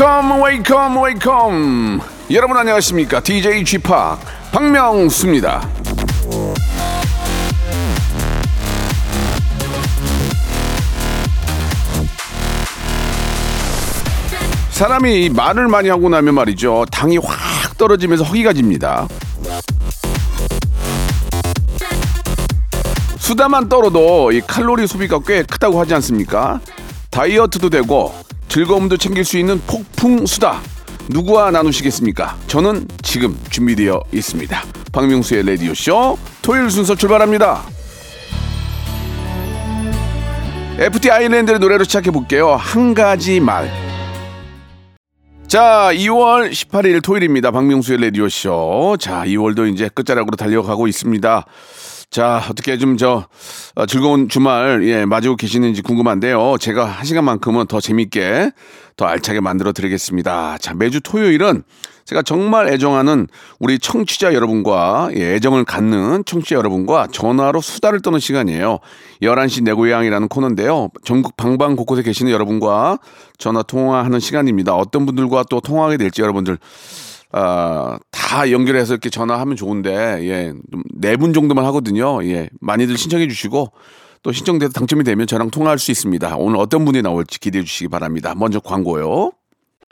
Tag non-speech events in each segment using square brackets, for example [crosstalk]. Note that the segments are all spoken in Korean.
Welcome, welcome, welcome. 여러분 안녕하십니까? DJ Chip 박명수입니다. 사람이 말을 많이 하고 나면 말이죠. 당이 확 떨어지면서 허기가 집니다. 수다만 떨어도 이 칼로리 소비가 꽤 크다고 하지 않습니까? 다이어트도 되고 즐거움도 챙길 수 있는 폭풍 수다. 누구와 나누시겠습니까? 저는 지금 준비되어 있습니다. 박명수의 라디오쇼 토요일 순서 출발합니다. FT 아일랜드의 노래로 시작해 볼게요. 한 가지 말. 자, 2월 18일 토요일입니다. 박명수의 라디오쇼. 자, 2월도 이제 끝자락으로 달려가고 있습니다. 자, 어떻게 좀 저 즐거운 주말 예, 맞이고 계시는지 궁금한데요. 제가 한 시간만큼은 더 재밌게 더 알차게 만들어 드리겠습니다. 자, 매주 토요일은 제가 정말 애정하는 우리 청취자 여러분과 예, 애정을 갖는 청취자 여러분과 전화로 수다를 떠는 시간이에요. 11시 내 고향이라는 코너인데요. 전국 방방 곳곳에 계시는 여러분과 전화 통화하는 시간입니다. 어떤 분들과 또 통화하게 될지 여러분들 아, 다 연결해서 이렇게 전화하면 좋은데, 예, 네 분 정도만 하거든요. 예, 많이들 신청해 주시고, 또 신청돼서 당첨이 되면 저랑 통화할 수 있습니다. 오늘 어떤 분이 나올지 기대해 주시기 바랍니다. 먼저 광고요.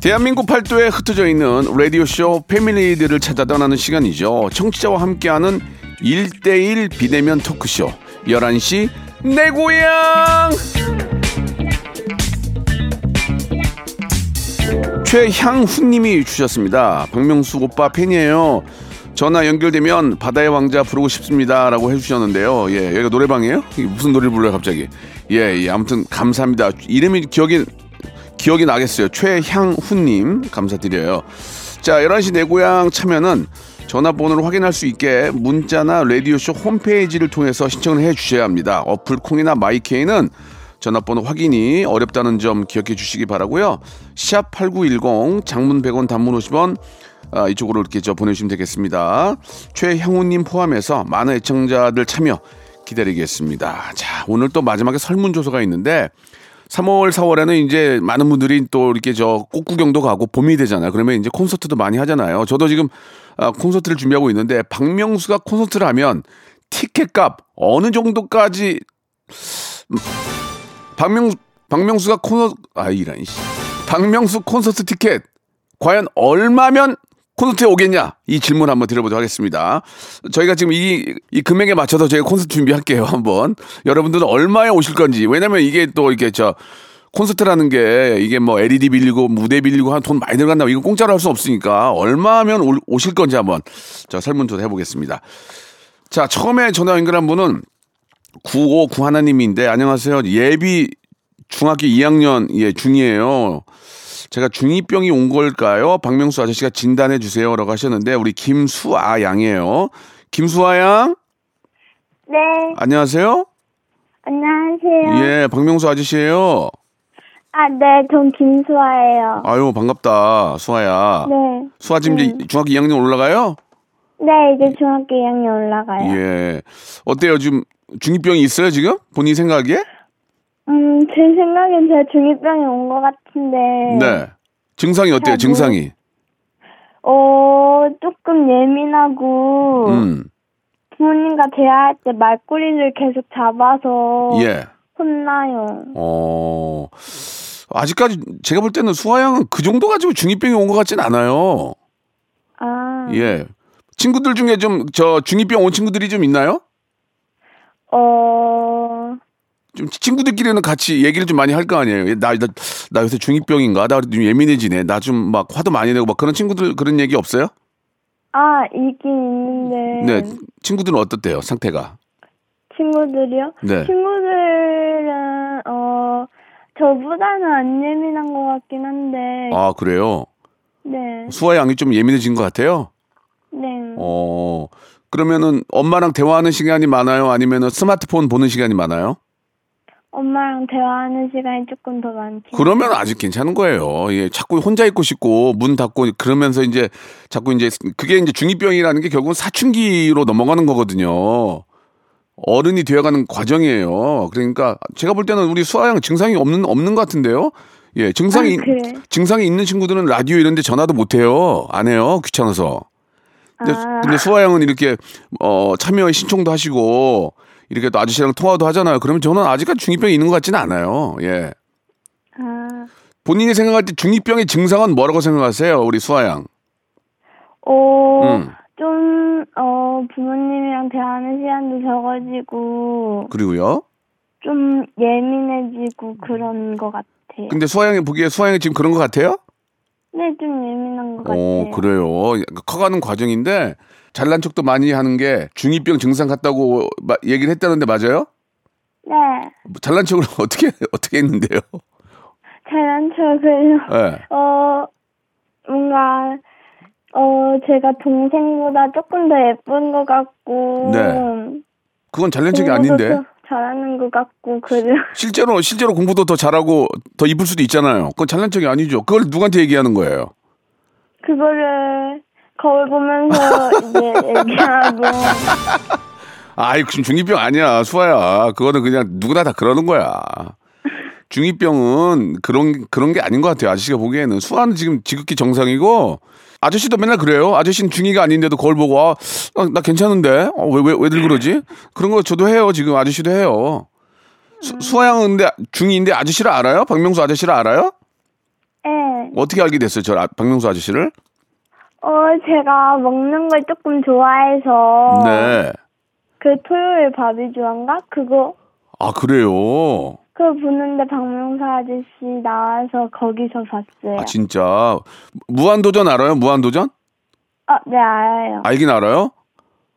대한민국 팔도에 흩어져 있는 라디오쇼 패밀리들을 찾아 떠나는 시간이죠. 청취자와 함께하는 1대1 비대면 토크쇼 11시 내 고향 최향훈님이 주셨습니다. 박명수 오빠 팬이에요. 전화 연결되면 바다의 왕자 부르고 싶습니다라고 해주셨는데요. 예, 여기가 노래방이에요? 무슨 노래를 불러요 갑자기? 예, 예, 아무튼 감사합니다. 이름이 기억이 기억이 나겠어요. 최향훈님 감사드려요. 자, 11시 내 고향 참여는 전화번호를 확인할 수 있게 문자나 라디오쇼 홈페이지를 통해서 신청을 해 주셔야 합니다. 어플 콩이나 마이케이는 전화번호 확인이 어렵다는 점 기억해 주시기 바라고요. 샵8910 장문 100원 단문 50원 아, 이쪽으로 이렇게 저 보내주시면 되겠습니다. 최향우님 포함해서 많은 애청자들 참여 기다리겠습니다. 자, 오늘 또 마지막에 설문조사가 있는데 3월, 4월에는 이제 많은 분들이 또 이렇게 저 꽃구경도 가고 봄이 되잖아요. 그러면 이제 콘서트도 많이 하잖아요. 저도 지금 아, 콘서트를 준비하고 있는데 박명수가 콘서트를 하면 티켓 값 어느 정도까지 박명 박명수가 콘서트 아 이런 씨. 박명수 콘서트 티켓 과연 얼마면 콘서트에 오겠냐? 이 질문 한번 드려보도록 하겠습니다. 저희가 지금 이, 이 금액에 맞춰서 저희가 콘서트 준비할게요, 한번. 여러분들은 얼마에 오실 건지. 왜냐면 이게 또 이렇게 저, 콘서트라는 게 이게 뭐 LED 빌리고 무대 빌리고 한 돈 많이 들어간다고 이거 공짜로 할 수 없으니까 얼마면 올- 오실 건지 한번 저 설문조사 해보겠습니다. 자, 처음에 전화 연결한 분은 959 하나님인데 안녕하세요. 예비 중학교 2학년 예 중이에요. 제가 중2병이 온 걸까요? 박명수 아저씨가 진단해 주세요라고 하셨는데 우리 김수아 양이에요. 김수아 양 네, 안녕하세요. 안녕하세요. 예, 박명수 아저씨예요. 아, 네, 전 김수아예요. 아유 반갑다 수아야. 네. 수아 지금 이제 중학교 2학년 올라가요? 네, 이제 중학교 2학년 올라가요. 예. 어때요 지금 중2병이 있어요 지금 본인 생각에? 음, 제 생각엔 제가 중2병이 온 것 같은데. 네. 증상이 어때요? 잘 증상이? 어, 조금 예민하고. 음. 부모님과 대화할 때 말꼬리를 계속 잡아서. 예. 혼나요. 어. 아직까지 제가 볼 때는 수아 양은 그 정도 가지고 중2병이 온 것 같진 않아요. 아. 예. 친구들 중에 좀 저 중2병 온 친구들이 좀 있나요? 어, 좀 친구들끼리는 같이 얘기를 좀 많이 할 거 아니에요. 나, 나, 나 요새 중2병인가? 나 좀 예민해지네. 나 좀 막 화도 많이 내고 막 그런 친구들 그런 얘기 없어요? 아, 있긴 있는데. 네. 친구들은 어떻대요? 상태가? 친구들이요? 네. 친구들은, 어, 저보다는 안 예민한 것 같긴 한데. 아, 그래요? 네. 수아 양이 좀 예민해진 것 같아요? 네. 어, 그러면은 엄마랑 대화하는 시간이 많아요? 아니면은 스마트폰 보는 시간이 많아요? 엄마랑 대화하는 시간이 조금 더 많긴 그러면 아직 괜찮은 거예요. 예, 자꾸 혼자 있고 싶고 문 닫고 그러면서 이제 자꾸 이제 그게 이제 중이병이라는 게 결국은 사춘기로 넘어가는 거거든요. 어른이 되어가는 과정이에요. 그러니까 제가 볼 때는 우리 수아양 증상이 없는 없는 것 같은데요. 예, 증상이 아, 그래? 증상이 있는 친구들은 라디오 이런데 전화도 못 해요. 안 해요. 귀찮아서. 근데, 아. 근데 수아 양은 이렇게 어 참여 신청도 하시고 이렇게 또 아저씨랑 통화도 하잖아요. 그러면 저는 아직까지 중이병이 있는 것 같지는 않아요. 예. 아, 본인이 생각할 때 중이병의 증상은 뭐라고 생각하세요, 우리 수아 양? 어, 음. 좀, 어, 부모님이랑 대화하는 시간도 적어지고, 그리고요. 좀 예민해지고 그런 것 같아요. 근데 수아 양이 보기에 수아 양이 지금 그런 것 같아요? 네, 좀 예민한 것 같아요. 오, 그래요. 커가는 과정인데 잘난 척도 많이 하는 게 중이병 증상 같다고 마- 얘기를 했다는데 맞아요? 네, 뭐 잘난 척을 [laughs] 어떻게 어떻게 했는데요? 잘난 척을, 예. 어, 뭔가, 어, 제가 동생보다 조금 더 예쁜 것 같고, 네. 그건 잘난 척이 아닌데. 더 잘하는 것 같고, 그래. 실제로 실제로 공부도 더 잘하고 더 이쁠 수도 있잖아요. 그건 잘난 척이 아니죠. 그걸 누구한테 얘기하는 거예요? 그거를 거울 보면서 이제 얘기하고, [laughs] 아이, 지금 중이병 아니야, 수아야. 그거는 그냥 누구나 다 그러는 거야. 중이병은 그런, 그런 게 아닌 것 같아요. 아저씨가 보기에는. 수아는 지금 지극히 정상이고, 아저씨도 맨날 그래요. 아저씨는 중이가 아닌데도 거울 보고, 아, 아, 나 괜찮은데? 어, 왜, 왜, 왜들 그러지? 그런 거 저도 해요. 지금 아저씨도 해요. 수, 수아양은 근데 중이인데 아저씨를 알아요? 박명수 아저씨를 알아요? 예. 어떻게 알게 됐어요? 저 아- 박명수 아저씨를? 어, 제가 먹는 걸 조금 좋아해서, 네. 그 토요일 바비주안가? 그거, 아, 그래요? 그거 보는데 박명수 아저씨 나와서 거기서 봤어요. 아, 진짜. 무한도전 알아요? 무한도전? 아, 네, 알아요. 알긴 알아요?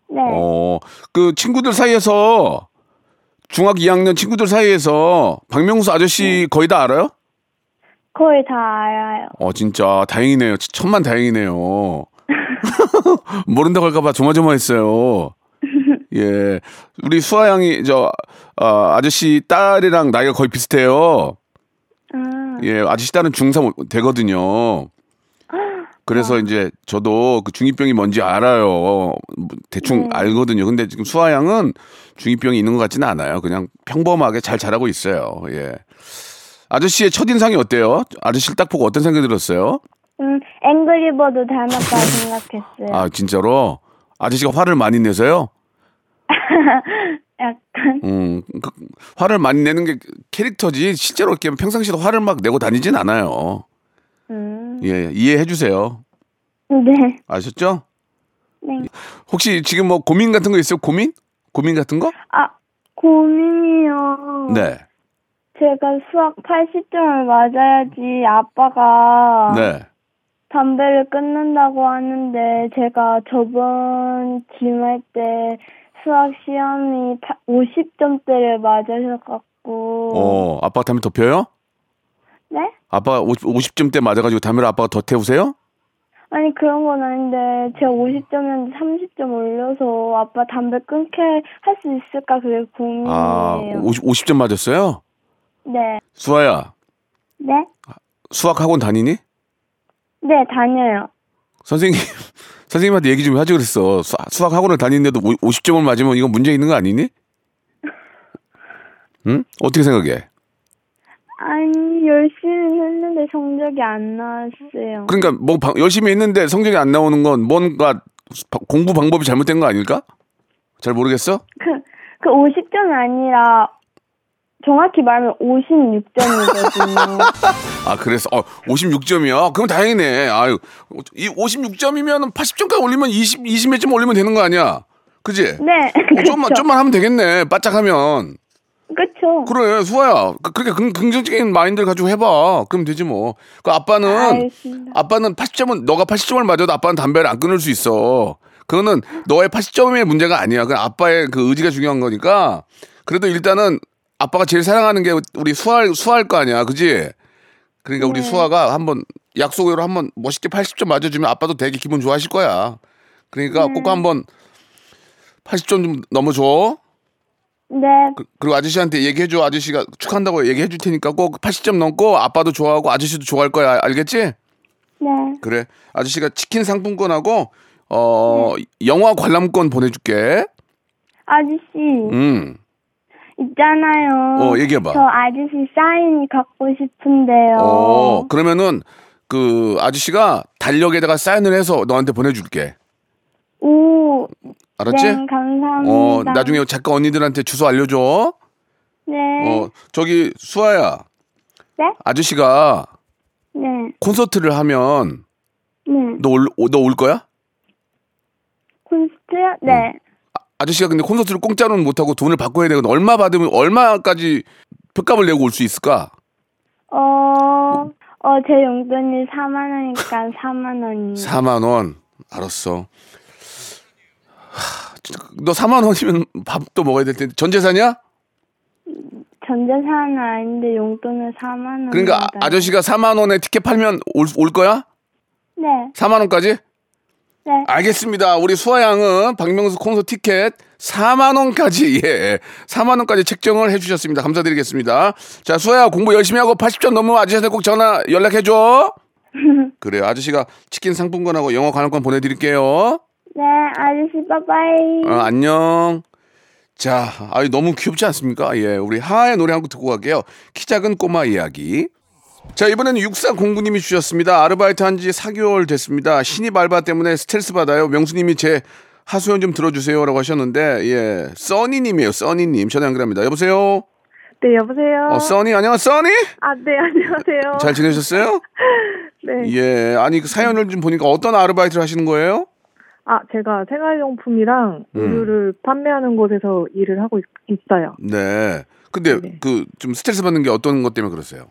네. 어, 그 친구들 사이에서 중학 2학년 친구들 사이에서 박명수 아저씨 거의 다 알아요? 거의 다 알아요. 어, 진짜 다행이네요. 천만 다행이네요. [laughs] 모른다고 할까봐 조마조마했어요. [laughs] 예, 우리 수아 양이 저 아, 아저씨 딸이랑 나이가 거의 비슷해요. 아, 예, 아저씨 딸은 중3 되거든요. 그래서 이제 저도 그 중이병이 뭔지 알아요. 뭐 대충 알거든요. 근데 지금 수아 양은 중이병이 있는 것 같지는 않아요. 그냥 평범하게 잘 자라고 있어요. 예. 아저씨의 첫인상이 어때요? 아저씨를 딱 보고 어떤 생각이 들었어요? 음, 앵그리버드 닮았다 생각했어요. 아, 진짜로? 아저씨가 화를 많이 내서요? [laughs] 약간, 음, 그, 화를 많이 내는 게 캐릭터지, 실제로 이렇게 평상시에도 화를 막 내고 다니진 않아요. 음, 예, 이해해 주세요. 네, 아셨죠? 네. 혹시 지금 뭐 고민 같은 거 있어요? 고민? 고민 같은 거? 아, 고민이요. 네. 제가 수학 80점을 맞아야지 아빠가 네. 담배를 끊는다고 하는데 제가 저번 기말 때 수학 시험이 50점대를 맞으셔갖고 어, 아빠가 담배 더 펴요? 네? 아빠가 50, 50 점대 맞아가지고 담배를 아빠가 더 태우세요? 아니 그런 건 아닌데 제가 50점이었는데 30점 올려서 아빠 담배 끊게 할 수 있을까 그게 아, 고민이에요. 50, 50점 맞았어요? 네. 수아야, 네? 수학 학원 다니니? 네, 다녀요. 선생님, 선생님한테 얘기 좀 하지 그랬어. 수, 수학 학원을 다니는데도 50점을 맞으면 이건 문제 있는 거 아니니? [laughs] 응? 어떻게 생각해? 아니 열심히 했는데 성적이 안 나왔어요. 그러니까 뭐 방- 열심히 했는데 성적이 안 나오는 건 뭔가 바- 공부 방법이 잘못된 거 아닐까? 잘 모르겠어? 그, 그 50점이 아니라 정확히 말하면 56점이거든요. [laughs] 아, 그래서 어, 56점이야. 그럼 다행이네. 아유, 이 56점이면 80점까지 올리면 20 20몇 점 올리면 되는 거 아니야? 그지? 네. 어, 좀만 그쵸. 좀만 하면 되겠네. 바짝 하면. 그쵸? 그래, 수아야. 그- 그렇게 긍, 긍정적인 마인드를 가지고 해봐. 그럼 되지 뭐. 그 아빠는, 알겠습니다. 아빠는 80점은, 너가 80점을 맞아도 아빠는 담배를 안 끊을 수 있어. 그거는 너의 80점의 문제가 아니야. 그 아빠의 그 의지가 중요한 거니까. 그래도 일단은 아빠가 제일 사랑하는 게 우리 수아일, 수아일 거 아니야. 그지? 그러니까 우리 수아가 한번 약속으로 한번 멋있게 80점 맞아주면 아빠도 되게 기분 좋아하실 거야. 그러니까 꼭 한번 80점 좀 넘어줘. 네, 그- 그리고 아저씨한테 얘기해줘. 아저씨가 축한다고 얘기해줄 테니까 꼭 80점 넘고 아빠도 좋아하고 아저씨도 좋아할 거야. 알겠지? 네. 그래. 아저씨가 치킨 상품권하고 어 영화 관람권 보내줄게. 아저씨, 음. 있잖아요. 어, 얘기해봐. 저 아저씨 사인 갖고 싶은데요. 어 그러면은 그 아저씨가 달력에다가 사인을 해서 너한테 보내줄게. 오, 알았지? 네, 감사합니다. 어 나중에 작가 언니들한테 주소 알려줘. 네, 어 저기 수아야. 네? 아저씨가 네, 콘서트를 하면 네. 너올너 올 거야? 콘스트요? 네. 아저씨가 근데 콘서트를 공짜로는 못하고 돈을 바꿔야 되거든. 얼마 받으면 얼마까지 표값을 내고 올 수 있을까? 어, 어, 제 용돈이 4만 원이니까 4만 [laughs] 원이. 4만 원. 알았어. 하, 진짜 너 4만 원이면 밥도 먹어야 될 텐데 전 재산이야? 전 재산은 아닌데 용돈은 4만 원. 그러니까 아, 저씨가 4만 원에 티켓 팔면 올, 올 거야? 네, 4만 원까지? 네. 알겠습니다. 우리 수아 양은 박명수 콘서트 티켓 4만 원까지 [laughs] 예. 4만 원까지 책정을 해 주셨습니다. 감사드리겠습니다. 자, 수아야 공부 열심히 하고 80점 넘으면 아저씨한테 꼭 전화 연락해 줘. [laughs] 그래요. 아저씨가 치킨 상품권하고 영어 관람권 보내 드릴게요. 네, 아저씨, 빠빠이. 어, 안녕. 자, 아유 너무 귀엽지 않습니까? 예, 우리 하하의 노래 한 곡 듣고 갈게요. 키 작은 꼬마 이야기. 자, 이번에는 6409님이 주셨습니다. 아르바이트 한 지 4개월 됐습니다. 신입 알바 때문에 스트레스 받아요. 명수님이 제 하소연 좀 들어주세요 라고 하셨는데, 예, 써니님이에요. 써니님 전화 연결합니다. 여보세요. 네, 여보세요. 어, 써니 안녕하세요. 써니. 아, 네, 안녕하세요. 잘 지내셨어요? [laughs] 네. 예, 아니 그 사연을 좀 보니까 어떤 아르바이트를 하시는 거예요? 아, 제가 생활용품이랑 음. 의류를 판매하는 곳에서 일을 하고 있, 있어요. 네. 근데 네. 그좀 스트레스 받는 게 어떤 것 때문에 그러세요?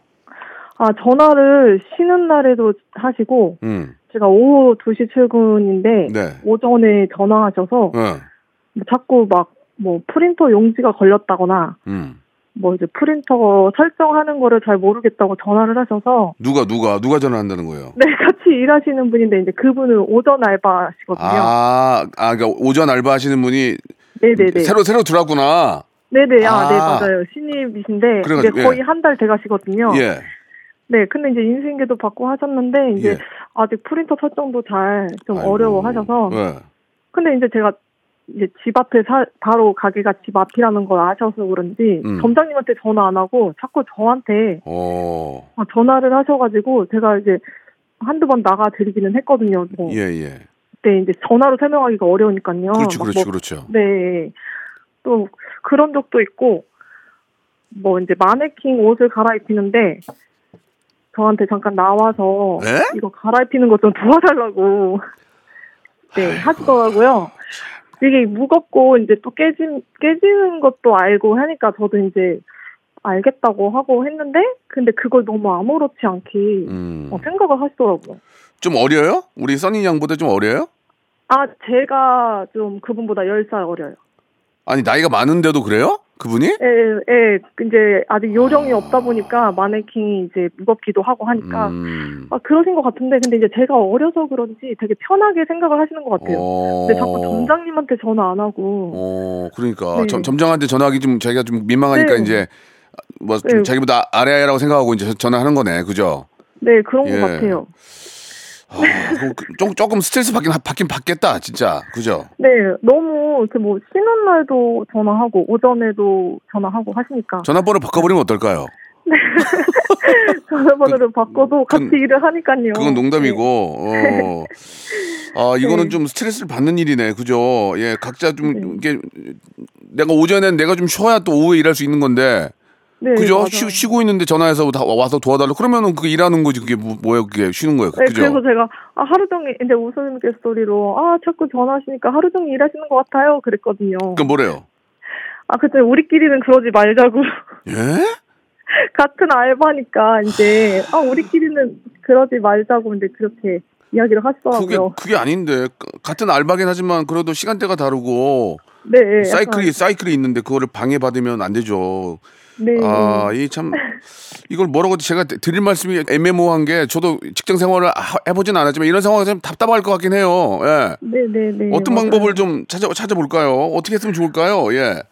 아, 전화를 쉬는 날에도 하시고, 음, 제가 오후 2시 출근인데, 네. 오전에 전화하셔서, 어, 뭐 자꾸 막, 뭐, 프린터 용지가 걸렸다거나, 음. 뭐 이제 프린터 설정하는 거를 잘 모르겠다고 전화를 하셔서, 누가 누가 누가 전화한다는 거예요? 네, 같이 일하시는 분인데, 이제 그분은 오전 알바시거든요. 아, 아, 그러니까 오전 알바 하시는 분이 네네네. 새로 새로 들어왔구나. 네네, 아, 네, 아. 맞아요. 신입이신데, 그래가지고, 이제 거의 예. 한달 돼가시거든요. 예. 네, 근데 이제 인수인계도 받고 하셨는데, 이제 예. 아직 프린터 설정도 잘 좀. 어려워하셔서, 예. 근데 이제 제가 이제 집 앞에 사, 바로 가게가 집 앞이라는 걸 아셔서 그런지, 음. 점장님한테 전화 안 하고 자꾸 저한테 어. 어, 전화를 하셔가지고, 제가 이제 한두 번 나가 드리기는 했거든요. 뭐. 예, 예. 그때 이제 전화로 설명하기가 어려우니까요. 그렇지, 막 그렇지, 뭐 그렇죠. 네. 또 그런 적도 있고 뭐 이제 마네킹 옷을 갈아입히는데 저한테 잠깐 나와서 네? 이거 갈아입히는 것 좀 도와달라고 네 하시더라고요. 이게 무겁고 이제 또 깨진 깨지는 것도 알고 하니까 저도 이제 알겠다고 하고 했는데 근데 그걸 너무 아무렇지 않게 음. 어, 생각을 하시더라고요. 좀 어려요? 우리 써니 양보다 좀 어려요? 아 제가 좀 그분보다 10살 어려요. 아니 나이가 많은데도 그래요? 그분이? 예, 예, 이제 아직 요령이 없다 보니까 마네킹이 이제 무겁기도 하고 하니까 음. 아 그러신 것 같은데 근데 이제 제가 어려서 그런지 되게 편하게 생각을 하시는 것 같아요. 어. 근데 자꾸 점장님한테 전화 안 하고 어, 그러니까 네. 점, 점장한테 전화하기 좀 자기가 좀 민망하니까 네. 이제 뭐좀 네. 자기보다 아래라고 생각하고 이제 전화하는 거네, 그죠? 네 그런 예. 것 같아요. 아, 그럼 그- 좀 조금 스트레스 받긴 받긴 받겠다, 진짜, 그죠? 네 너무 이렇게 뭐 쉬는 날도 전화하고 오전에도 전화하고 하시니까 전화번호 바꿔버리면 어떨까요? [laughs] 전화번호를 바꿔도 같이 그- 일을 하니까요. 그건 농담이고, 어. 아, 이거는 네. 좀 스트레스를 받는 일이네, 그죠? 예, 각자 좀, 네. 이게, 내가 오전엔 내가 좀 쉬어야 또 오후에 일할 수 있는 건데, 네, 그죠? 쉬, 쉬고 있는데 전화해서 다 와서 도와달라. 그러면은 그게 일하는 거지. 그게 뭐, 뭐야, 그게 쉬는 거예요. 네, 그죠? 그래서 제가 아, 하루 종일 이제 웃음갯소리로 아 자꾸 전화하시니까 하루 종일 일하시는 것 같아요 그랬거든요. 그 뭐래요? 아, 그때 우리끼리는 그러지 말자고. 예? [laughs] 같은 알바니까 이제 아 우리끼리는 그러지 말자고 이제 그렇게 이야기를 그게 하시더라고요. 그게 아닌데 같은 알바긴 하지만 그래도 시간대가 다르고 네. 사이클이 사이클이 있는데 그거를 방해받으면 안 되죠. 네. 아, 이 참 이걸 뭐라고 제가 드릴 말씀이 애매모호한 게 저도 직장 생활을 하- 해보진 않았지만 이런 상황이 좀 답답할 것 같긴 해요. 예. 네 네 네. 어떤 맞아요. 방법을 좀 찾아 찾아볼까요? 어떻게 했으면 좋을까요? 예.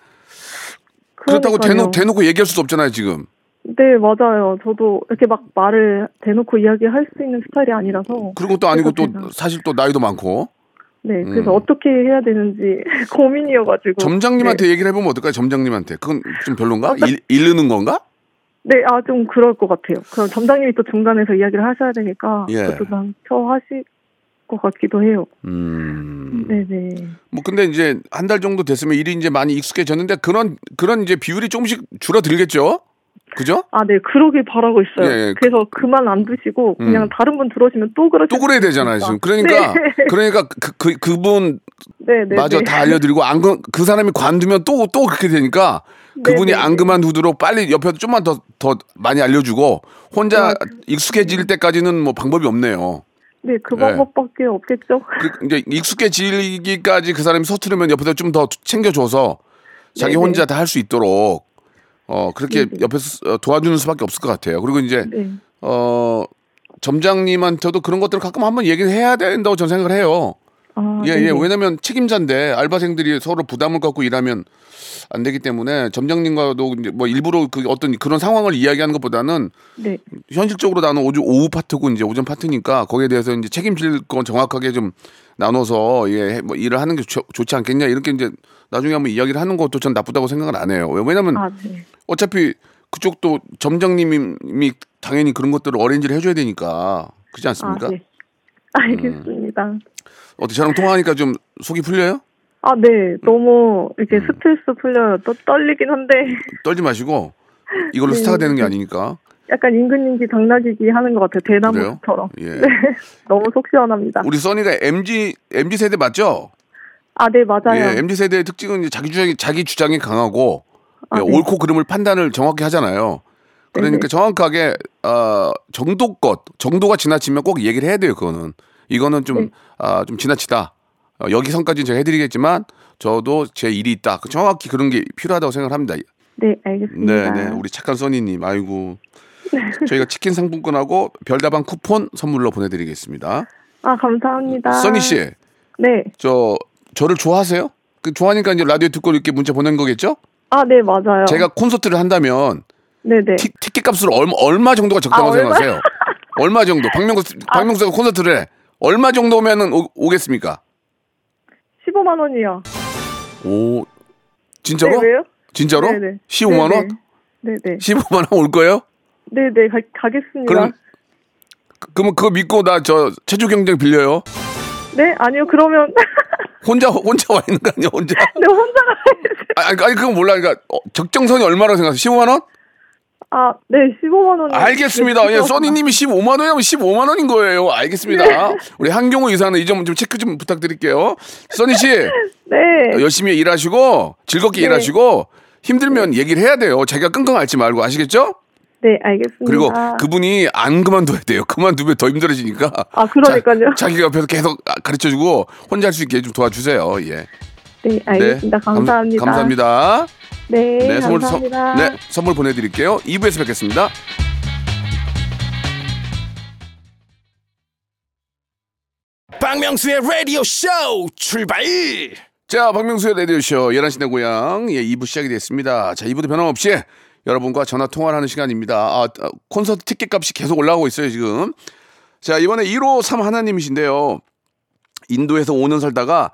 그렇다고 그러니까요. 대놓, 대놓고 얘기할 수도 없잖아요, 지금. 네 맞아요. 저도 이렇게 막 말을 대놓고 이야기할 수 있는 스타일이 아니라서. 그런 것도 아니고 또 사실 또 나이도 많고. 네 그래서 음. 어떻게 해야 되는지 [laughs] 고민이어가지고. 점장님한테 네, 얘기를 해보면 어떨까요? 점장님한테. 그건 좀 별론가? 어떤- 일, 이르는 건가? 네, 아 좀 그럴 것 같아요. 그럼 점장님이 또 중간에서 이야기를 하셔야 되니까 예. 그것도 하실 것 같기도 해요. 음. 네네. 뭐 근데 이제 한 달 정도 됐으면 일이 이제 많이 익숙해졌는데 그런 그런 이제 비율이 조금씩 줄어들겠죠? 그죠? 아, 네, 그러길 바라고 있어요. 예, 예. 그래서 그만 안 두시고 그냥 음. 다른 분 들어오시면 또 그러시. 또 그래야 되잖아요, 지금. 그러니까 네. 그러니까 그, 그 그분 네, 네, 마저 네. 다 알려드리고 안그 사람이 관두면 또 또 그렇게 되니까 그분이 네, 네, 안 네. 그만두도록 빨리 옆에 좀만 더더 많이 알려주고 혼자 아, 익숙해질 때까지는 뭐 방법이 없네요. 네, 그 예. 방법밖에 없겠죠. 그 이제 익숙해지기까지 그 사람이 서투르면 옆에서 좀 더 챙겨줘서 자기. 혼자 다 할 수 있도록 어 그렇게 네네. 옆에서 어, 도와주는 수밖에 없을 것 같아요. 그리고 이제 네. 어 점장님한테도 그런 것들을 가끔 한번 얘기를 해야 된다고 저는 생각을 해요. 아, 예, 네네. 예. 왜냐면 책임자인데 알바생들이 서로 부담을 갖고 일하면 안 되기 때문에 점장님과도 이제 뭐 일부러 그 어떤 그런 상황을 이야기하는 것보다는 네, 현실적으로 나는 오전 오후 파트고 이제 오전 파트니까 거기에 대해서 이제 책임질 건 정확하게 좀 나눠서 예, 뭐 일을 하는 게 좋, 좋지 않겠냐 이렇게 이제 나중에 한번 이야기를 하는 것도 전 나쁘다고 생각을 안 해요. 왜냐면 아, 네. 어차피 그쪽도 점장님이 당연히 그런 것들을 어레인지를 해줘야 되니까 그렇지 아, 않습니까? 네. 알겠습니다. 어떻게 저랑 통화하니까 좀 속이 풀려요? 아, 네. 너무 이렇게 음. 스트레스 풀려요. 또 떨리긴 한데 [laughs] 떨지 마시고 이걸로 네. 스타가 되는 게 아니니까. 약간 임금님기 당나귀기 하는 것 같아요. 대나무처럼. 예. 네. [laughs] 너무 속 시원합니다. 우리 써니가 MG MG 세대 맞죠? 아, 네, 맞아요. 예, MZ 세대의 특징은 이제 자기 주장이 자기 주장이 강하고 아, 예, 네. 옳고 그름을 판단을 정확히 하잖아요. 그러니까 네네. 정확하게 어, 정도껏 정도가 지나치면 꼭 얘기를 해야 돼요. 그거는 이거는 좀 네. 아, 좀 지나치다. 어, 여기 선까지는 제가 해드리겠지만 저도 제 일이 있다. 정확히 그런 게 필요하다고 생각합니다. 네, 알겠습니다. 네, 네, 우리 착한 써니님, 아이고 저희가 치킨 상품권하고 별다방 쿠폰 선물로 보내드리겠습니다. 아, 감사합니다. 써니 씨, 네. 저 저를 좋아하세요? 그 좋아하니까 이제 라디오 듣고 이렇게 문자 보낸 거겠죠? 아, 네, 맞아요. 제가 콘서트를 한다면 네네. 티, 티켓 값을 얼마, 얼마 정도가 적당하다고 아? 생각하세요? 얼마 정도? 박명수 박명수가 콘서트를 해. 얼마 정도면은 오, 오겠습니까? 15만 원이요. 오 진짜로? 네? 진짜로? 네네. 15만 원? 네네. 네네. 15만 원 올 거예요? 네네, 가, 가겠습니다. 그럼 그- 그러면 그거 믿고 나 저 체조 경쟁 빌려요. 네, 아니요, 그러면. [laughs] 혼자 혼자 와 있는 거 아니야? 혼자? 네, 혼자 가야지. 아니, 아니 그건 몰라. 그러니까 어, 적정선이 얼마라고 생각하세요? 15만 원? 아, 네, 15만 원. 알겠습니다. 예, 써니님이 15만 원이면 15만 원인 거예요. 알겠습니다. 우리 한경호 이사는 이 점 좀 체크 좀 부탁드릴게요. 써니 씨 [laughs] 네. 열심히 일하시고 즐겁게 네. 일하시고 힘들면 얘기를 해야 돼요. 자기가 끙끙 앓지 말고 아시겠죠? 네, 알겠습니다. 그리고 그분이 안 그만둬야 돼요. 그만두면 더 힘들어지니까. 아, 그러니까요. 자, 기가 옆에서 계속 가르쳐주고 혼자 할 수 있게 좀 도와주세요. 예. 네, 알겠습니다. 네, 감- 감사합니다. 감사합니다. 네, 네, 선물 선- 감사합니다. 네, 선물 보내드릴게요. 2부에서 뵙겠습니다. 박명수의 라디오 쇼 출발 자, 박명수의 라디오 쇼 11시 내 고향 예, 2부 시작이 됐습니다. 자, 2부도 변함없이 여러분과 전화 통화를 하는 시간입니다. 아, 아, 콘서트 티켓 값이 계속 올라가고 있어요, 지금. 자, 이번에 153 하나님이신데요. 인도에서 5년 살다가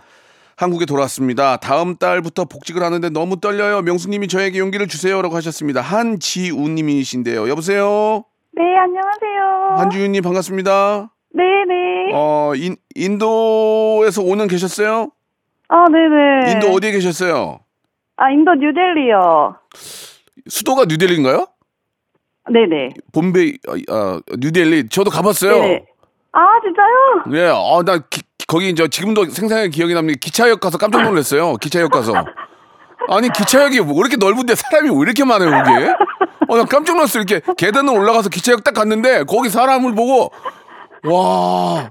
한국에 돌아왔습니다. 다음 달부터 복직을 하는데 너무 떨려요. 명수님이 저에게 용기를 주세요라고 하셨습니다. 한지우님이신데요. 여보세요. 네, 안녕하세요. 한지우님 반갑습니다. 네 네. 어, 인, 인도에서 5년 계셨어요? 아, 네 네. 인도 어디에 계셨어요? 아, 인도 뉴델리요. 수도가 뉴델리인가요? 네네. 봄베이, 어, 어, 뉴델리. 저도 가봤어요. 네. 아, 진짜요? 예, 아, 나 기- 거기 이제 지금도 생생하게 기억이 납니다. 기차역 가서 깜짝 놀랐어요. 기차역 가서. 아니 기차역이 왜 이렇게 넓은데 사람이 왜 이렇게 많아요 여기? 어, 나 깜짝 놀랐어. 이렇게 계단을 올라가서 기차역 딱 갔는데 거기 사람을 보고 와.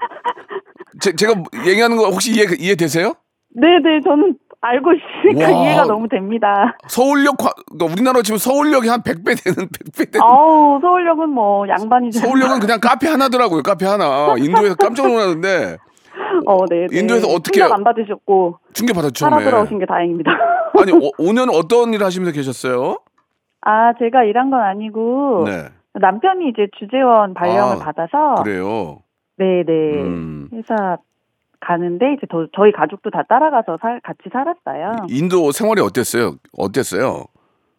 제, 제가 얘기하는 거 혹시 이해 이해 되세요? 네네, 저는 알고 있으니까 와. 이해가 너무 됩니다. 서울역 과- 그러니까 우리나라 치면 서울역이 한 100배 되는 100배 되는 아우, 서울역은 뭐 양반이죠. 서울역은 그냥 카페 하나더라고요. 카페 하나. 인도에서 깜짝 놀랐는데 [laughs] 어, 네. 네. 인도에서 어떻게- 충격 안 받으셨고 충격 받았죠. 살아. 돌아오신 게 다행입니다. [laughs] 아니 어, 5년 어떤 일 하시면서 계셨어요? 아, 제가 일한 건 아니고 네. 남편이 이제 주재원 발령을 아, 받아서 그래요. 네, 네. 음. 회사 가는데 이제 더, 저희 가족도 다 따라가서 살, 같이 살았어요. 인도 생활이 어땠어요? 어땠어요?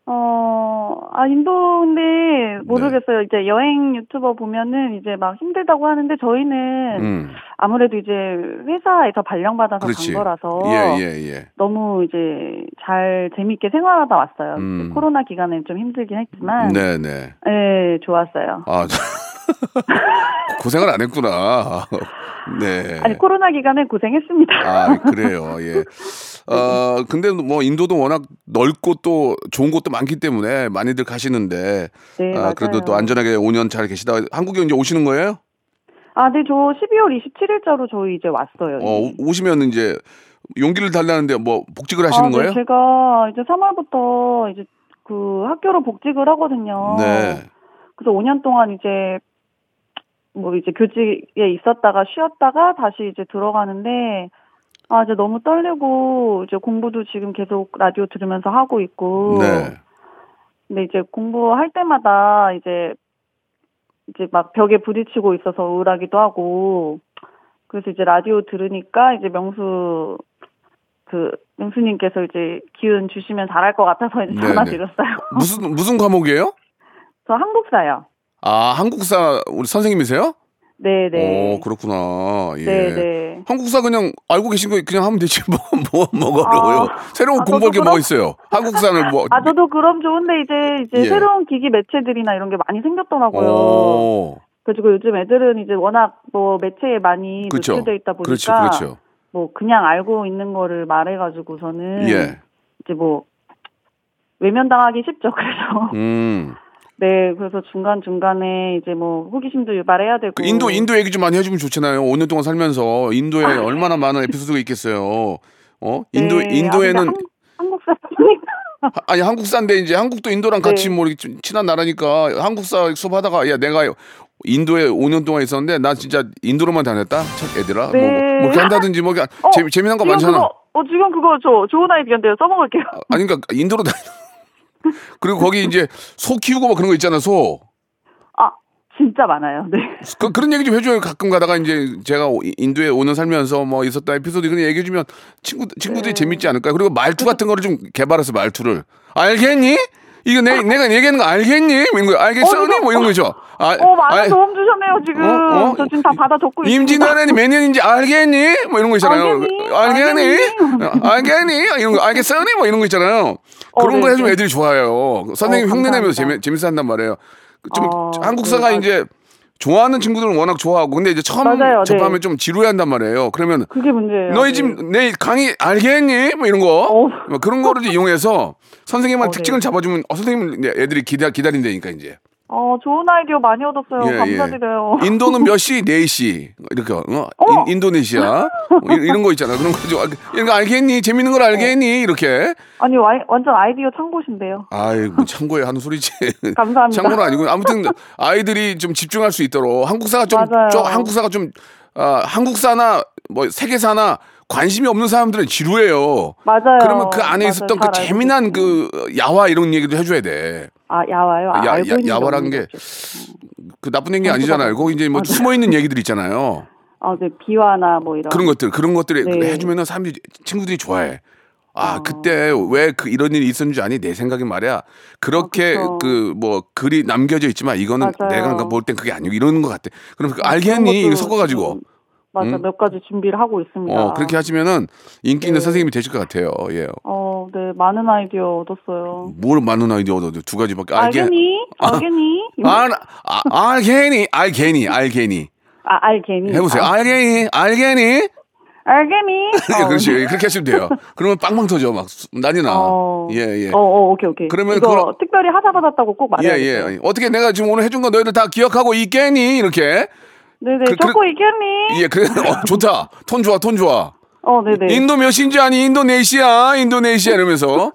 어, 아, 인도 근데 네. 모르겠어요. 이제 여행 유튜버 보면은 이제 막 힘들다고 하는데 저희는 음. 아무래도 이제 회사에서 발령받아서 그렇지. 간 거라서 예, 예, 예. 너무 이제 잘 재밌게 생활하다 왔어요. 음. 코로나 기간엔 좀 힘들긴 했지만 네, 네. 네, 좋았어요. 아, 저- [laughs] 고생을 안 했구나. [laughs] 네. 아니 코로나 기간에 고생했습니다. 아, 그래요. 예. 어, 근데 뭐 인도도 워낙 넓고 또 좋은 곳도 많기 때문에 많이들 가시는데 네, 아, 맞아요. 그래도 또 안전하게 5년 잘 계시다 한국에 이제 오시는 거예요? 아, 네, 저 12월 27일자로 저희 이제 왔어요. 어, 오- 오시면 이제 용기를 달라는데 뭐 복직을 하시는 아, 네, 거예요? 제가 이제 3월부터 이제 그 학교로 복직을 하거든요. 네. 그래서 5년 동안 이제 뭐 이제 교직에 있었다가 쉬었다가 다시 이제 들어가는데 아 이제 너무 떨리고 이제 공부도 지금 계속 라디오 들으면서 하고 있고 네. 근데 이제 공부할 때마다 이제 이제 막 벽에 부딪히고 있어서 우울하기도 하고 그래서 이제 라디오 들으니까 이제 명수 그 명수님께서 이제 기운 주시면 잘할 것 같아서 이제 네, 전화 네. 드렸어요. 무슨 무슨 과목이에요? [laughs] 저 한국사요. 아, 한국사 우리 선생님이세요? 네네. 오, 그렇구나. 예. 네네. 한국사 그냥 알고 계신 거 그냥 하면 되지 [laughs] 뭐, 뭐 뭐가 어려워요. 아, 새로운 아, 공부할 게 그럼- 있어요. 한국사를 뭐 아 저도 그럼 좋은데 이제 이제 예. 새로운 기기 매체들이나 이런 게 많이 생겼더라고요. 오. 그래가지고 요즘 애들은 이제 워낙 뭐 매체에 많이 그렇죠. 노출돼 있다 보니까 그렇죠. 그렇죠. 뭐 그냥 알고 있는 거를 말해가지고서는 예. 이제 뭐 외면당하기 쉽죠. 그래서 음. 네 그래서 중간 중간에 이제 뭐 호기심도 유발해야 되고 그 인도 인도 얘기 좀 많이 해주면 좋잖아요. 5년 동안 살면서 인도에 얼마나 많은 에피소드가 있겠어요. 어? 인도 네, 인도에는 아, 근데 한, 한국 사람이니까 하- 아니 한국사인데 이제 한국도 인도랑 같이 네. 뭐 이렇게 좀 친한 나라니까 한국사 수업하다가 야 내가 인도에 5년 동안 있었는데 나 진짜 인도로만 다녔다 참 애들아 뭐, 뭐, 네. 뭐 이렇게 한다든지 뭐 이렇게 [laughs] 어, 재미, 재미난 거 많잖아. 그거, 어 지금 그거 저 좋은 아이디어인데요. 써먹을게요. 아니 그러니까 인도로 다니. 그리고 거기 이제 소 키우고 막 그런 거 있잖아 소. 아 진짜 많아요. 네. 그, 그런 얘기 좀 해줘요. 가끔 가다가 이제 제가 오- 인도에 오는 살면서 뭐 있었다 에피소드 그런 얘기해주면 친구 친구들이 네. 재밌지 않을까요? 그리고 말투 같은 거를 좀 개발해서 말투를 알겠니? 이거 내 내가 얘기하는 거 알겠니? 뭐 이런 거 알겠어니? 뭐 이런 거죠. 아, 어 많은 알- 도움 주셨네요 지금. 어? 어? 저 지금 다 받아 적고 있습니다. 임진왜란이 몇 년인지 알겠니? 뭐 이런 거 있잖아요. 알겠니? 알겠니? 알겠니? 어, 알겠니? 이런 거 알겠어니? 뭐 이런 거 있잖아요. 어, 그런 거 네, 해주면 네. 애들이 좋아해요. 선생님 어, 흉내내면서. 재미, 재밌어 한단 말이에요. 좀 어, 한국사가 네, 이제 좋아하는 친구들은 워낙 좋아하고 근데 이제 처음 맞아요, 네. 접하면 좀 지루해 한단 말이에요. 그러면 그게 문제예요. 너희 네. 집내 강의 알겠니? 뭐 이런 거. 어. 뭐 그런 거를 이용해서 선생님한 어, 특징을 네. 잡아주면 어, 선생님 애들이 기다 기다린다니까 이제. 어 좋은 아이디어 많이 얻었어요. 예, 감사드려요. 예. [laughs] 인도는 몇 시? 4시. 이렇게, 어? 어머! 인, 도네시아 이런 거 있잖아. 그런 거 좀, 아, 이런 거 알겠니? 재밌는 걸 알겠니? 이렇게. 아니 와, 완전 아이디어 창고신데요. 아이고, 참고에 하는 소리지. [laughs] 감사합니다. 참고는 아니고. 아무튼 아이들이 좀 집중할 수 있도록 한국사가 좀. 좀 한국사가 좀, 아, 한국사나 뭐 세계사나 관심이 없는 사람들은 지루해요. 맞아요. 그러면 그 안에. 있었던 잘그 재미난. 그 야화 이런 얘기도 해줘야 돼. 아 야와요. 아, 야- 알고 야- 야와라는 게게 없죠. 그 나쁜 얘기 아니잖아요. 거기 이제 뭐 맞아요. 숨어 있는 얘기들 있잖아요. 아, 네 비화나 뭐 이런. 그런 것들 그런 것들을 네. 해주면은 사람들이 친구들이 좋아해. 아 어. 그때 왜 그 이런 일이 있었는지 아니 내 생각엔 말이야 그렇게 어, 그쵸. 그뭐 글이 남겨져 있지만 이거는 맞아요. 내가 볼 땐 그게 아니고 이러는 것 같아. 그럼 그 그런 알겠니 이거 섞어가지고 좀, 맞아 응? 몇 가지 준비를 하고 있습니다. 어 그렇게 하시면은 인기 있는 네. 선생님이 되실 것 같아요. 예. 어, 네 많은 아이디어 얻었어요. 뭘 많은 아이디어 얻어 두 가지밖에 알게 알겠니? 알겠니? 알 아, 알겠니 알겠니 알겠니 아, 알겠니? 해보세요. 아, 알겠니 알겠니 알겠니? [laughs] 예, 어. 그렇지. 그렇게 하시면 돼요. 그러면 빵빵 터져. 막 수- 난리 나. 어. 예, 예. 어, 어, 오케이, 오케이. 그러면 이거 그거- 특별히 하자 받았다고 꼭 예, 말해야겠어요. 예. 어떻게 내가 지금 오늘 해준 거 너희들 다 기억하고 있겠니? 이렇게. 네네, 그- 좋고 있겠니? 예, 그래. 어, 좋다. 톤 좋아, 톤 좋아. 어, 네네. 인도 몇인지 아니? 인도네시아, 인도네시아 이러면서.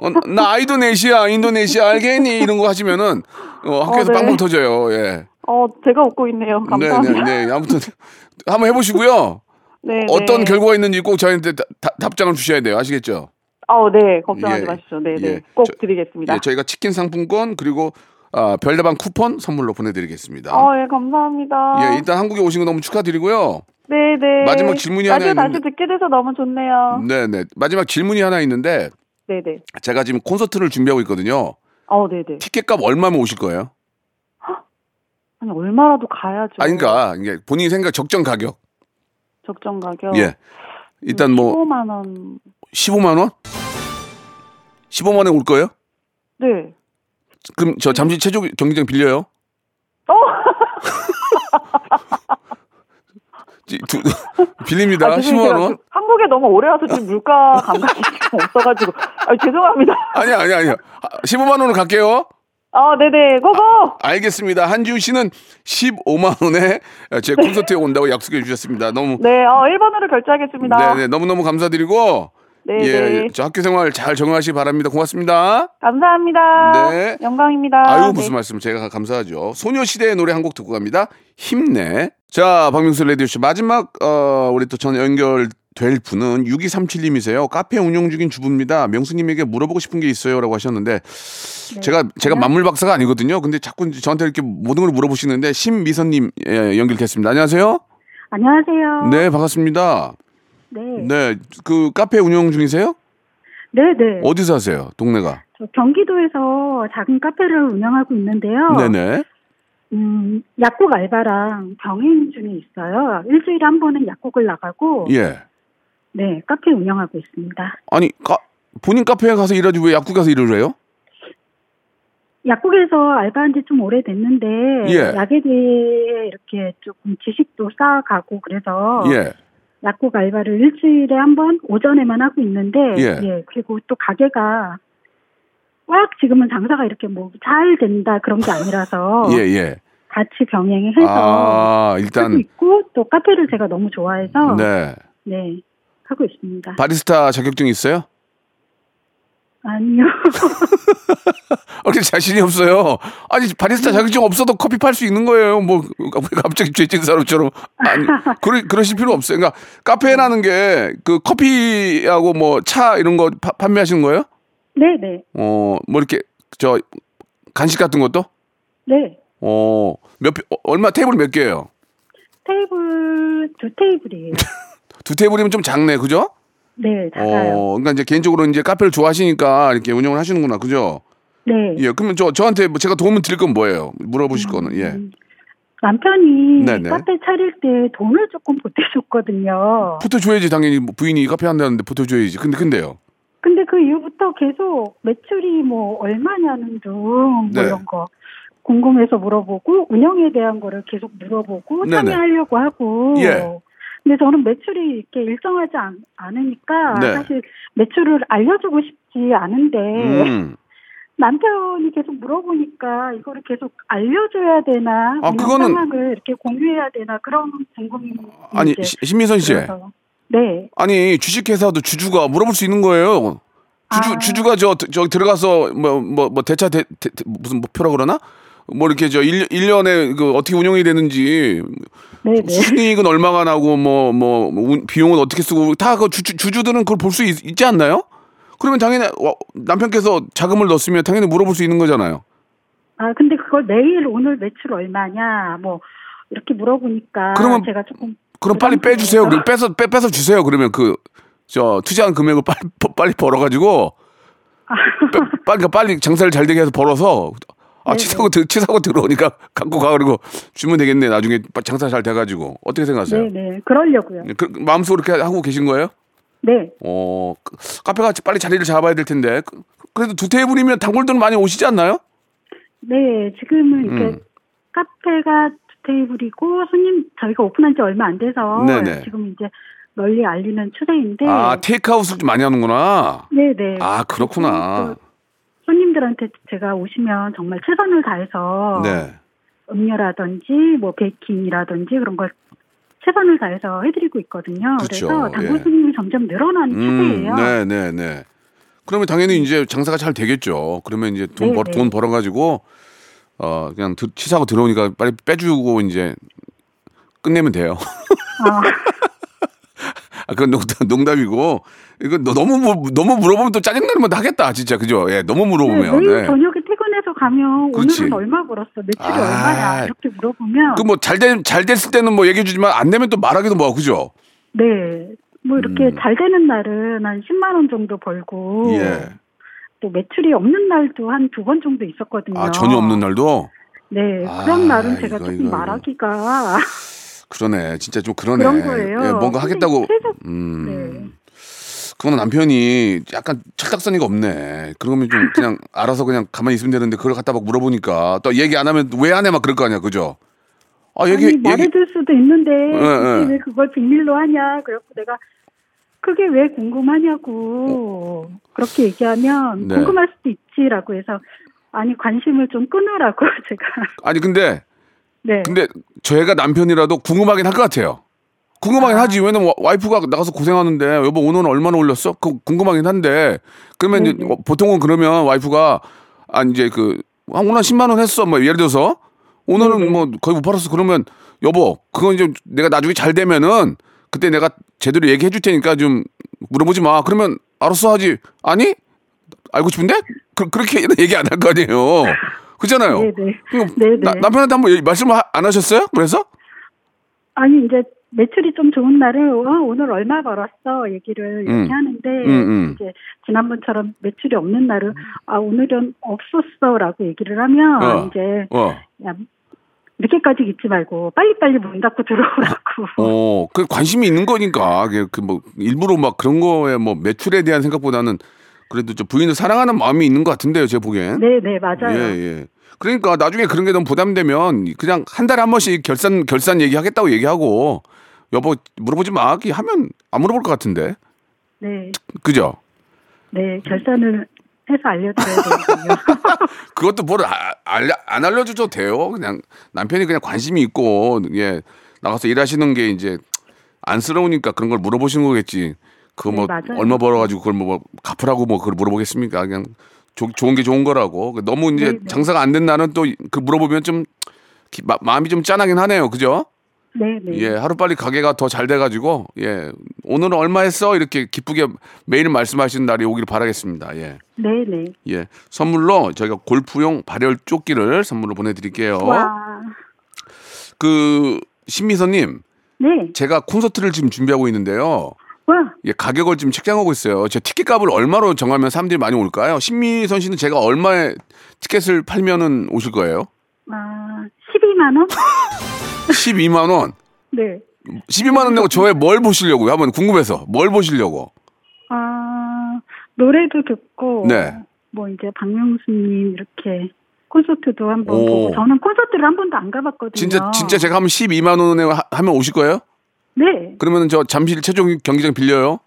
어, 나 아이도네시아, 인도네시아 알겠니? 이런 거 하시면은 어, 학교에서 어, 네. 빵빵 터져요. 예. 어, 제가 웃고 있네요. 네, 감사합니다. 네, 네. 아무튼 한번 해보시고요. 네, 어떤 네. 결과가 있는지 꼭 저희한테 다- 다- 답장을 주셔야 돼요. 아시겠죠? 어, 네, 걱정하지 예, 마십시오. 네, 네. 예. 꼭 저- 드리겠습니다. 예, 저희가 치킨 상품권 그리고 아, 별다방 쿠폰 선물로 보내드리겠습니다. 어, 예, 감사합니다. 예, 일단 한국에 오신 거 너무 축하드리고요. 네, 네. 마지막 질문이 하나 라디오 다시 있는데- 듣게 돼서 너무 좋네요. 네, 네. 마지막 질문이 하나 있는데 네, 네. 제가 지금 콘서트를 준비하고 있거든요. 어, 네, 네. 티켓값 얼마면 오실 거예요? 아니, 얼마라도 가야죠. 아니, 그러니까 이게 본인이 생각 적정 가격. 적정 가격. 예. 일단 뭐 15만 원. 15만 원? 15만 원에 올 거예요? 네. 그럼 저 잠시 체조 경기장 빌려요? 어? 지- 두- [laughs] 빌립니다. 아, 죄송해요. 15만 원? 제가 한국에 너무 오래 와서 지금 물가 감각이 [laughs] 좀 없어가지고. 아, 죄송합니다. 아니 아니 아니요. 15만 원으로 갈게요. 아, 네네. 고고! 알겠습니다. 한지우 씨는 15만 원에 제 콘서트에 온다고 약속해 주셨습니다. 너무 네, 어, 1번으로 결제하겠습니다. 네네 너무 너무 감사드리고 네, 예, 네. 예, 저 학교 생활 잘 적응하시기 바랍니다. 고맙습니다. 감사합니다. 네. 영광입니다. 아유 무슨 네. 말씀 제가 감사하죠. 소녀시대의 노래 한 곡 듣고 갑니다. 힘내. 자 박명수 레디오 씨 마지막 어, 우리 또 전 연결 될 분은 6237님이세요. 카페 운영 중인 주부입니다. 명수님에게 물어보고 싶은 게 있어요라고 하셨는데 네. 제가 제가 만물 박사가 아니거든요. 근데 자꾸 저한테 이렇게 모든 걸 물어보시는데 신미선님 예, 연결됐습니다. 안녕하세요. 안녕하세요. 네 반갑습니다. 네. 네 그 카페 운영 중이세요? 네, 네. 어디서 하세요? 동네가? 저 경기도에서 작은 카페를 운영하고 있는데요. 네 네. 음, 약국 알바랑 병행 중에 있어요. 일주일에 한 번은 약국을 나가고 예. 네, 카페 운영하고 있습니다. 아니 카, 본인 카페에 가서 일하지 왜 약국 가서 일을 해요? 약국에서 알바한 지 좀 오래됐는데 예. 약에 대해 이렇게 조금 지식도 쌓아가고 그래서 예. 약국 알바를 일주일에 한 번 오전에만 하고 있는데 예. 그리고 또 가게가 꽉 지금은 장사가 이렇게 뭐 잘 된다 그런 게 아니라서 [laughs] 예, 예. 같이 병행해서 아, 일단 있고 또 카페를 제가 너무 좋아해서 네, 네. 하고 있습니다. 바리스타 자격증 있어요? 아니요. [laughs] 아, 이렇게 자신이 없어요. 아니, 바리스타 자격증 없어도 커피 팔 수 있는 거예요. 뭐, 왜 갑자기 죄진 사람처럼. 아니, 그러, 그러실 필요 없어요. 그러니까, 카페라는 게, 그, 커피하고 뭐, 차 이런 거 파- 판매하시는 거예요? 네, 네, 어, 뭐, 이렇게, 저, 간식 같은 것도? 네. 어, 몇, 어, 얼마, 테이블 몇 개예요? 테이블 두 테이블이에요. [laughs] 두 테이블이면 좀 작네, 그죠? 네, 작아요. 어, 그러니까 이제 개인적으로 이제 카페를 좋아하시니까 이렇게 운영을 하시는구나, 그죠? 네. 예, 그러면 저 저한테 뭐 제가 도움을 드릴 건 뭐예요? 물어보실 거는 예. 남편이 네네. 카페 차릴 때 돈을 조금 보태줬거든요. 붙어줘야지 당연히 뭐 부인이 카페 한다는데 붙어줘야지. 근데 근데요. 근데 그 이후부터 계속 매출이 뭐 얼마냐는 둥, 뭐 네. 이런 거 궁금해서 물어보고 운영에 대한 거를 계속 물어보고 네네. 참여하려고 하고. 예. 근데 저는 매출이 이렇게 일정하지 않, 않으니까 네. 사실 매출을 알려주고 싶지 않은데 음. 남편이 계속 물어보니까 이거를 계속 알려줘야 되나 아, 그거는- 상황을 이렇게 공유해야 되나 그런 궁금이 아니 시- 신민선 씨. 들어서. 네. 아니 주식회사도 주주가 물어볼 수 있는 거예요. 주주 아. 주주가 저 저 들어가서 뭐 뭐 뭐 대차 대, 대- 대- 무슨 목표라 그러나? 뭐 이렇게 저 1, 일년에 그 어떻게 운영이 되는지 네, 네. 순이익은 얼마가 나고 뭐뭐 비용은 어떻게 쓰고 다 그 주주 주주들은 그걸 볼 수 있지 않나요? 그러면 당연히 와, 남편께서 자금을 넣었으면 당연히 물어볼 수 있는 거잖아요. 아, 근데 그걸 매일 오늘 매출 얼마냐, 뭐, 이렇게 물어보니까. 그러면 제가 조금. 그럼 빨리. 빼주세요. 그럼 빼서 빼, 빼서 주세요. 그러면 그 저 투자한 금액을 빨리 버- [laughs] 빨리 벌어가지고 빼- 빨리 그러니까 빨리 장사를 잘 되게 해서 벌어서 아. 치사고 들- 치사고 들어오니까 갖고 가 그리고 주면 되겠네. 나중에 장사 잘 돼가지고 어떻게 생각하세요? 네네. 그러려고요. 그, 마음속으로 그렇게 하고 계신 거예요? 네. 어 그- 카페가 빨리 자리를 잡아야 될 텐데 그- 그래도 두 테이블이면 단골들 많이 오시지 않나요? 네, 지금은 이렇게 음. 카페가 두 테이블이고, 손님, 저희가 오픈한 지 얼마 안 돼서. 네네. 지금 이제 널리 알리는 추세인데. 아 테이크아웃을 좀 많이 하는구나. 네 네. 아 그렇구나. 손님들한테 제가 오시면 정말 최선을 다해서 네. 음료라든지 뭐 베이킹이라든지 그런 걸 최선을 다해서 해드리고 있거든요. 그쵸, 래서 단골 예. 손님이 점점 늘어나는 추세예요. 네, 네, 네. 그러면 당연히 이제 장사가 잘 되겠죠. 그러면 이제 돈 네, 벌, 네. 돈 벌어가지고 어 그냥 드- 치사하고 들어오니까 빨리 빼주고 이제 끝내면 돼요. 아, [laughs] 아, 그건 농담, 농담이고 이거 너- 너무 물- 너무 물어보면 또 짜증 나는 건도 하겠다 진짜 그죠? 예, 너무 네, 물어보면. 매일 네. 저녁에 가면 그렇지. 오늘은 얼마 벌었어, 매출이 아. 얼마냐 이렇게 물어보면 그 뭐 잘된잘 됐을 때는 뭐 얘기해 주지만 안 되면 또 말하기도 뭐하고 그죠? 네, 뭐 이렇게 음. 잘 되는 날은 한 10만 원 정도 벌고 예. 또 매출이 없는 날도 한 두 번 정도 있었거든요. 아 전혀 없는 날도 네, 아, 그런 날은 제가 이거, 조금 이거. 말하기가 그러네. 진짜 좀 그러네. 그런 거예요. 예, 뭔가 하겠다고. 계속- 음. 네. 그거는 남편이 약간 철딱서니가 없네. 그러면 좀 그냥 알아서 그냥 가만히 있으면 되는데 그걸 갖다 막 물어보니까 또 얘기 안 하면 왜 안 해 막 그럴 거 아니야, 그죠? 아 얘기 아니, 얘기 말해줄 수도 있는데 예. 굳이 왜 그걸 비밀로 하냐 그래갖고 내가 그게 왜 궁금하냐고 그렇게 얘기하면 네. 궁금할 수도 있지라고 해서 아니 관심을 좀 끊으라고 [laughs] 제가 아니 근데 네 근데 저희가 남편이라도 궁금하긴 할 것 같아요. 궁금하긴 하지. 왜냐면 와- 와이프가 나가서 고생하는데 여보 오늘은 얼마나 올렸어? 그 궁금하긴 한데 그러면 이제 네네. 어, 보통은 그러면 와이프가 아 이제 그 아, 오늘 10만 원 했어. 뭐 예를 들어서 오늘은 네네. 뭐 거의 못 팔았어. 그러면 여보 그건 이제 내가 나중에 잘 되면은 그때 내가 제대로 얘기해 줄 테니까 좀 물어보지 마. 그러면 알았어 하지. 아니? 알고 싶은데? 그, 그렇게 [laughs] 얘기 안 할 거 아니에요. 그렇잖아요. 네네 나- 남편한테 한번 말씀 하- 안 하셨어요? 그래서? 아니 이제 매출이 좀 좋은 날은 어, 오늘 얼마 벌었어 얘기를 음. 얘기하는데 음, 음. 이제 지난번처럼 매출이 없는 날은 아 오늘은 없었어라고 얘기를 하면 어. 이제 어. 야, 이렇게까지 잊지 말고 빨리빨리 문 닫고 들어오라고. 어, 그 관심이 있는 거니까. 그뭐 일부러 막 그런 거에 뭐 매출에 대한 생각보다는 그래도 좀 부인을 사랑하는 마음이 있는 것 같은데요, 제가 보기엔. 네, 네, 맞아요. 예, 예. 그러니까 나중에 그런 게 너무 부담되면 그냥 한 달에 한 번씩 결산 결산 얘기하겠다고 얘기하고 여보 물어보지 마. 기 하면 안 물어볼 것 같은데. 네, 그죠? 네, 결산을 해서 알려드려야 되거든요. [laughs] 그것도 뭘 아- 알려, 안 알려줘도 돼요. 그냥 남편이 그냥 관심이 있고 예 나가서 일하시는 게 이제 안쓰러우니까 그런 걸 물어보시는 거겠지. 그거 네, 뭐. 얼마 벌어가지고 그걸 뭐, 뭐 갚으라고 뭐 그걸 물어보겠습니까? 그냥 조- 좋은 게 좋은 거라고. 너무 이제 네, 네. 장사가 안 된 날은 또 그 물어보면 좀 기- 마, 마음이 좀 짠하긴 하네요. 그죠? 네, 네. 예, 하루 빨리 가게가 더 잘 돼가지고 예 오늘은 얼마 했어 이렇게 기쁘게 매일 말씀하시는 날이 오기를 바라겠습니다. 예. 네, 네. 예, 선물로 저희가 골프용 발열 조끼를 선물로 보내드릴게요. 와, 그 신미선님, 네, 제가 콘서트를 지금 준비하고 있는데요. 와, 예, 가격을 지금 책정하고 있어요. 제 티켓 값을 얼마로 정하면 사람들이 많이 올까요? 신미선 씨는 제가 얼마에 티켓을 팔면은 오실 거예요? 아, 12만 원? 12만 원. [laughs] 네. 12만 원 내고 저에 뭘 보시려고요? 한번 궁금해서 뭘 보시려고? 아, 노래도 듣고, 네. 뭐 이제 박명수님 이렇게 콘서트도 한번 오. 보고, 저는 콘서트를 한 번도 안 가봤거든요. 진짜 진짜 제가 하면 12만 원에 하- 하면 오실 거예요? 네, 그러면 저 잠실 최종 경기장 빌려요?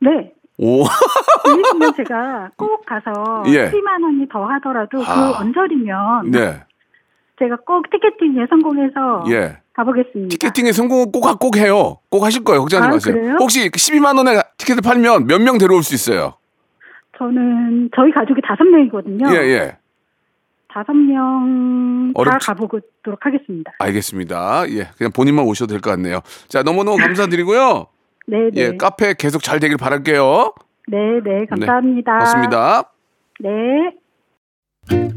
네. 오. [laughs] 빌리시면 제가 [laughs] 꼭 가서 예. 12만 원이 더 하더라도 아. 그 언저리면 네. 제가 꼭 티켓팅에 성공해서 예. 가보겠습니다. 티켓팅에 성공 꼭, 하- 꼭 해요. 꼭 하실 거예요. 걱정하지 아, 마세요. 그래요? 혹시 12만 원에 티켓을 팔면 몇 명 데려올 수 있어요? 저는 저희 가족이 다섯 명이거든요. 예, 예. 다섯 명 다 가보도록 하겠습니다. 알겠습니다. 예. 그냥 본인만 오셔도 될 것 같네요. 자, 너무너무 감사드리고요. [laughs] 네, 네. 예, 카페 계속 잘 되길 바랄게요. 네, 네, 감사합니다. 고맙습니다. 네.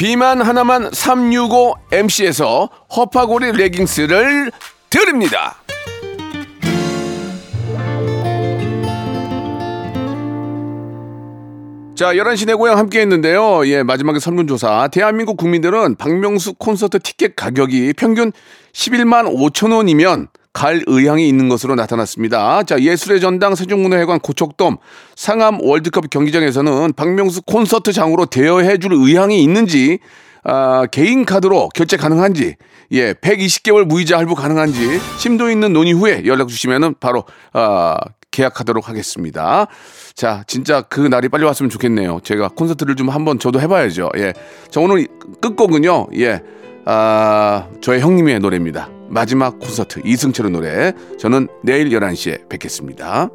비만 하나만 365MC에서 허파고리 레깅스를 드립니다. 자, 11시 내 고향 함께 했는데요. 예, 마지막에 설문조사. 대한민국 국민들은 박명수 콘서트 티켓 가격이 평균 11만 5천 원이면 갈 의향이 있는 것으로 나타났습니다. 자, 예술의 전당 세종문화회관 고척돔 상암 월드컵 경기장에서는 박명수 콘서트장으로 대여해 줄 의향이 있는지 아, 개인 카드로 결제 가능한지, 예, 120개월 무이자 할부 가능한지 심도 있는 논의 후에 연락 주시면은 바로 아, 계약하도록 하겠습니다. 자, 진짜 그 날이 빨리 왔으면 좋겠네요. 제가 콘서트를 좀 한번 저도 해봐야죠. 예, 자 오늘 끝곡은요, 예, 아, 저의 형님의 노래입니다. 마지막 콘서트 이승철의 노래. 저는 내일 11시에 뵙겠습니다.